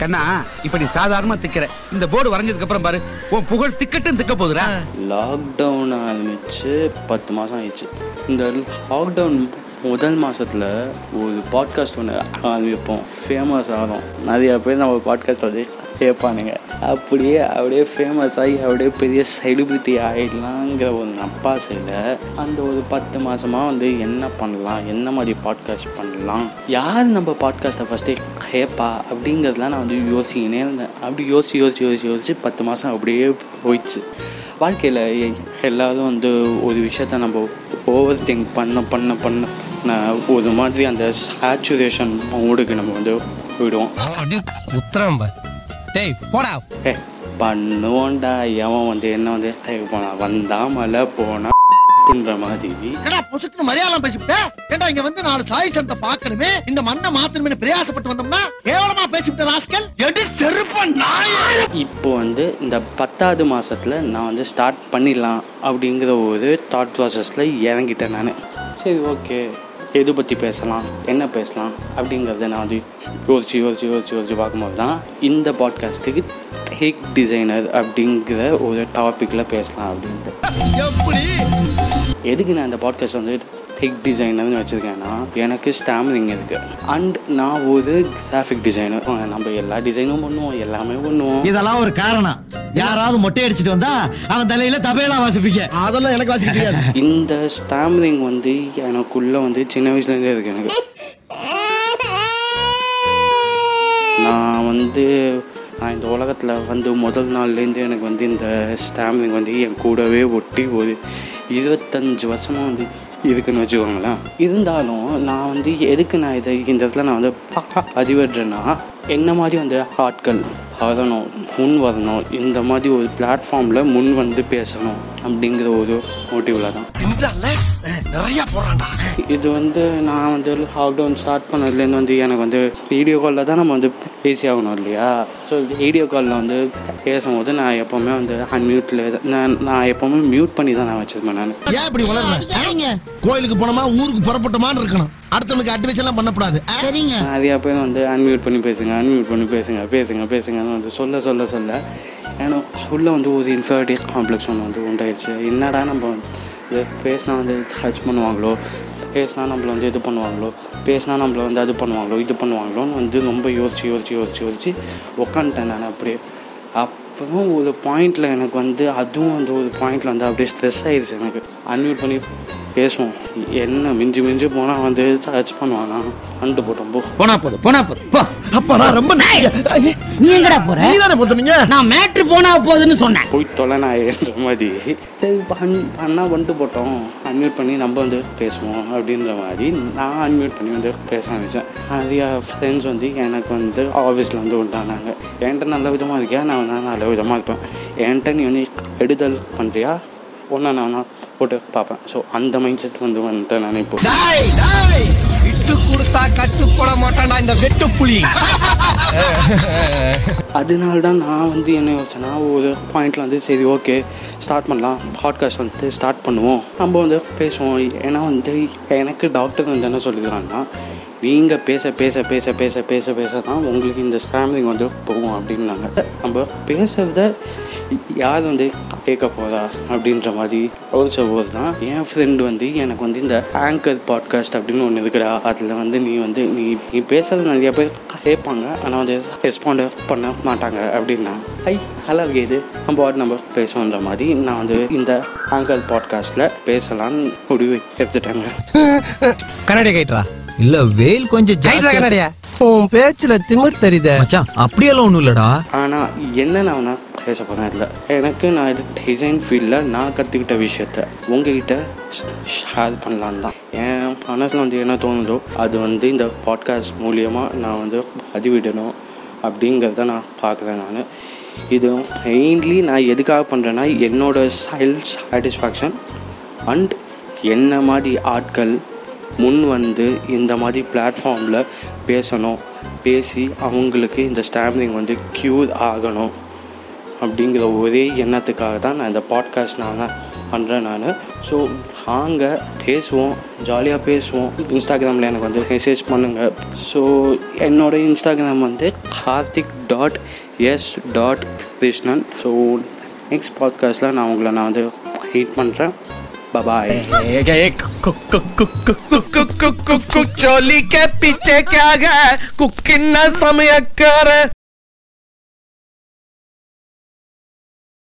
கண்ணா இப்ப நீ சாதாரணமா திக்கிற. இந்த போர்டு வரைஞ்சதுக்கு அப்புறம் பாரு உன் புகழ் திக்கட்டும் திக்க போகுதுடா. லாக்டவுன் ஆரம்பிச்சு பத்து மாதம் ஆயிடுச்சு. இந்த லாக்டவுன் முதல் மாதத்தில் ஒரு பாட்காஸ்ட் ஒன்று ஆரம்பிப்போம் ஃபேமஸ் ஆகும் நிறையா பேர் நம்ம பாட்காஸ்ட் வந்து கேட்பானுங்க. அப்படியே அப்படியே ஃபேமஸ் ஆகி அப்படியே பெரிய செலிபிரிட்டி ஆகிடலாங்கிற ஒரு நப்பாசையில் அந்த ஒரு பத்து மாதமாக வந்து என்ன பண்ணலாம்? என்ன மாதிரி பாட்காஸ்ட் பண்ணலாம்? யார் நம்ம பாட்காஸ்ட்டை ஃபஸ்ட்டே கேட்பா அப்படிங்கிறதுலாம் நான் வந்து யோசிக்கினே இருந்தேன். அப்படி யோசிச்சு யோசிச்சு யோசிச்சு யோசிச்சு பத்து மாதம் அப்படியே போயிடுச்சு. வாழ்க்கையில் எல்லாரும் வந்து ஒரு விஷயத்த நம்ம ஓவர் திங்க் பண்ண பண்ண பண்ண ஒரு மாதிரி அந்த சேச்சுரேஷன் மூடுக்கு நம்ம வந்து போயிடுவோம். அப்படியே குத்துறான் டேய் போடா. ஏ பண்ணுவோண்டா எவன் வந்து என்ன வந்து போனா வந்தா மழை போனா அப்படின்ற மாதிரி. என்னடா பொசுக்கு மலையாளம் பேசிவிட்ட? ஏண்டா இங்க வந்து நாலு சாய் சந்தை பாக்கணுமே இந்த மண்ணை மாத்தணுமே பிரயாசப்பட்டு வந்தோம்னா கேவலமா பேசிவிட்ட ராஸ்கல்? எடி செருப்ப நாய! இப்போ வந்து இந்த பத்தாவது மாதத்தில் நான் வந்து ஸ்டார்ட் பண்ணிடலாம் அப்படிங்கிற ஒரு தாட் ப்ராசஸில் இறங்கிட்டேன் நான். சரி ஓகே எது பற்றி பேசலாம்? என்ன பேசலாம்? அப்படிங்கிறத நான் வந்து யோசிச்சு யோசிச்சு யோசிச்சு யோசிச்சு பார்க்கும்போது தான் இந்த பாட்காஸ்ட்டுக்கு ஹேக் டிசைனர் அப்படிங்கிற ஒரு டாப்பிக்கில் பேசலாம் அப்படின்ட்டு. எதுக்கு நான் இந்த பாட்காஸ்ட் வந்து டெக் டிசைனர்னு வச்சுருக்கேன்னா எனக்கு ஸ்டாமரிங் இருக்குது அண்ட் நான் ஒரு கிராஃபிக் டிசைனர் நம்ம எல்லா டிசைனும் பண்ணுவோம் எல்லாமே பண்ணுவோம். இதெல்லாம் ஒரு காரணம். யாராவது மொட்டை அடிச்சிட்டு வந்தா அவன் தலையில தபையெல்லாம் வாசிப்பீங்க அதெல்லாம் எனக்கு வாசிக்க இந்த ஸ்டாமரிங் வந்து எனக்குள்ளே வந்து சின்ன வயசுலேருந்தே இருக்கு எனக்கு. நான் வந்து நான் இந்த உலகத்தில் வந்து முதல் நாள்லேருந்து எனக்கு வந்து இந்த ஸ்டாமரிங் வந்து என் கூடவே ஒட்டி ஒரு இருபத்தஞ்சு வருஷமாக வந்து இருக்குன்னு வச்சுக்கோங்களேன். இருந்தாலும் நான் வந்து எதுக்கு நான் இதை இந்த இடத்துல நான் வந்து பதிவிடுறேன்னா என்ன மாதிரி வந்து ஆட்கள் வரணும் முன் வரணும் இந்த மாதிரி ஒரு பிளாட்ஃபார்மில் முன் வந்து பேசணும். அப்படிங்கிற ஒரு மோட்டிவில் தான். நிறைய போடுறான்டா இது வந்து நான் வந்து லாக்டவுன் ஸ்டார்ட் பண்ணதுலேருந்து வந்து எனக்கு வந்து வீடியோ காலில் தான் நம்ம வந்து பேசி ஆகணும் இல்லையா? ஸோ வீடியோ காலில் வந்து பேசும்போது நான் எப்போவுமே வந்து அன்மியூட்டில் நான் நான் எப்போவுமே மியூட் பண்ணி தான் நான் வச்சுருப்பேன் நான். ஏன் இப்படி வளர்ற? கோயிலுக்கு போனோமா ஊருக்கு புறப்பட்டோமான்னு இருக்கணும். அடுத்தவனுக்கு அட்வைஸ் எல்லாம் பண்ணக்கூடாது. சரிங்க. நிறையா பேர் வந்து அன்மியூட் பண்ணி பேசுங்க அன்மியூட் பண்ணி பேசுங்க பேசுங்க பேசுங்கன்னு வந்து சொல்ல சொல்ல சொல்ல. எனக்கு உள்ளே வந்து ஒரு இன்ஃபர்டி காம்ப்ளெக்ஸ் ஒன்று வந்து ஆயிடுச்சு. என்னடா நம்ம வந்து இது பேசினா வந்து டச் பண்ணுவாங்களோ? பேசினா நம்மளை வந்து இது பண்ணுவாங்களோ? பேசினா நம்மளை வந்து அது பண்ணுவாங்களோ? இது பண்ணுவாங்களோன்னு வந்து ரொம்ப யோசிச்சு யோசிச்சு யோசிச்சு யோசிச்சு உக்காந்துட்டேன் நான் அப்படியே. அப்புறம் ஒரு பாயிண்டில் எனக்கு வந்து அதுவும் வந்து ஒரு பாயிண்டில் வந்து அப்படியே ஸ்ட்ரெஸ் ஆயிடுச்சு எனக்கு. அன்மியூட் பண்ணி பேசுவோம். என்ன மிஞ்சி மிஞ்சி போனால் வந்து சர்ச் பண்ணுவானா? அண்டு போட்டோம் போ. போனா போதும் போனா போதும் அப்பா நான் ரொம்ப நீ எங்கடா போற? நீ தானே போத்துனீங்க நான் மேட்ரு போனா போகுதுன்னு சொன்னேன். போய் தொலை நாயன்ற மாதிரி. சரி பண் பண்ணால் வந்துட்டு போட்டோம். அன்மியூட் பண்ணி நம்ம வந்து பேசுவோம் அப்படின்ற மாதிரி நான் அன்மியூட் பண்ணி வந்து பேச ஆரம்பித்தேன் நிறையா ஃப்ரெண்ட்ஸ் வந்து எனக்கு வந்து ஆஃபீஸில் வந்து உண்டானாங்க. என்கிட்ட நல்ல விதமாக இருக்கியா? நான் வந்து நல்ல விதமாக இருப்பேன். என்கிட்ட நீ வந்து எடுதல் பண்ணுறியா ஒன்றா நான் போட்டு பார்ப்பேன். ஸோ அந்த மைண்ட் செட் வந்து வந்துட்டு நான் இப்போ விட்டு கொடுத்தா கட்டுப்பட மாட்டான்டா இந்த வெட்டு புலி. அதனால தான் நான் வந்து என்ன யோசிச்சேன்னா ஒரு பாயிண்டில் வந்து சரி ஓகே ஸ்டார்ட் பண்ணலாம். பாட்காஸ்ட் வந்து ஸ்டார்ட் பண்ணுவோம். நம்ம வந்து பேசுவோம். ஏன்னா வந்து எனக்கு டாக்டர் வந்து என்ன சொல்லிக்கிறாங்கன்னா நீங்கள் பேச பேச பேச பேச பேச பேச தான் உங்களுக்கு இந்த ஸ்டாமிங் வந்து போகும் அப்படின்னாங்க. நம்ம பேசுகிறத யார் வந்து கேட்க போதா அப்படின்ற மாதிரி யோசிச்ச போது தான். என் ஃப்ரெண்டு வந்து எனக்கு வந்து இந்த ஆங்கர் பாட்காஸ்ட் அப்படின்னு ஒன்று இருக்குடா. அதில் வந்து நீ வந்து நீ நீ பேசுறது நிறைய பேர் கேட்பாங்க. ஆனால் வந்து ரெஸ்பாண்ட் பண்ண மாட்டாங்க அப்படின்னா ஐ நல்லா இருக்கு இது நம்ம வாட் நம்ம பேசுவோன்ற மாதிரி நான் வந்து இந்த ஆங்கர் பாட்காஸ்ட்டில் பேசலான்னு முடிவு எடுத்துட்டாங்க. கண்ணாடி கைட்ரா இல்ல வெயில் கொஞ்சம் கண்ணாடியா. உன் பேச்சுல திமிர் தெரியுதே. மச்சான் அப்படியெல்லாம் ஒண்ணும் இல்லடா. ஆனால் என்ன நான் வேணா பேச போகிறேன் இல்லை எனக்கு நான் டிசைன் ஃபீல்டில் நான் கற்றுக்கிட்ட விஷயத்த உங்ககிட்ட ஷேர் பண்ணலான்னு தான். என் மனசில் வந்து என்ன தோணுதோ அது வந்து இந்த பாட்காஸ்ட் மூலியமாக நான் வந்து பதிவிடணும் அப்படிங்கிறத நான் பார்க்குறேன் நான். இது மெயின்லி நான் எதுக்காக பண்ணுறேன்னா என்னோடய செல்ஃப் சாட்டிஸ்ஃபேக்ஷன் அண்ட் என்ன மாதிரி ஆட்கள் முன் வந்து இந்த மாதிரி பிளாட்ஃபார்மில் பேசணும் பேசி அவங்களுக்கு இந்த ஸ்டாம்பிங் வந்து க்யூர் ஆகணும். அப்படிங்கிற ஒரே எண்ணத்துக்காக தான் நான் இந்த பாட்காஸ்ட் நான் பண்ணுறேன் நான் ஸோ வாங்க பேசுவோம் ஜாலியாக பேசுவோம் இன்ஸ்டாகிராமில் எனக்கு வந்து மெசேஜ் பண்ணுங்கள் ஸோ என்னோட இன்ஸ்டாகிராம் வந்து Karthik dot S dot Krishnan so next பாட்காஸ்ட்டில் நான் உங்களை நான் வந்து ஹீட் பண்ணுறேன் बाय चोली के पीछे क्या गए कुकिन समय कर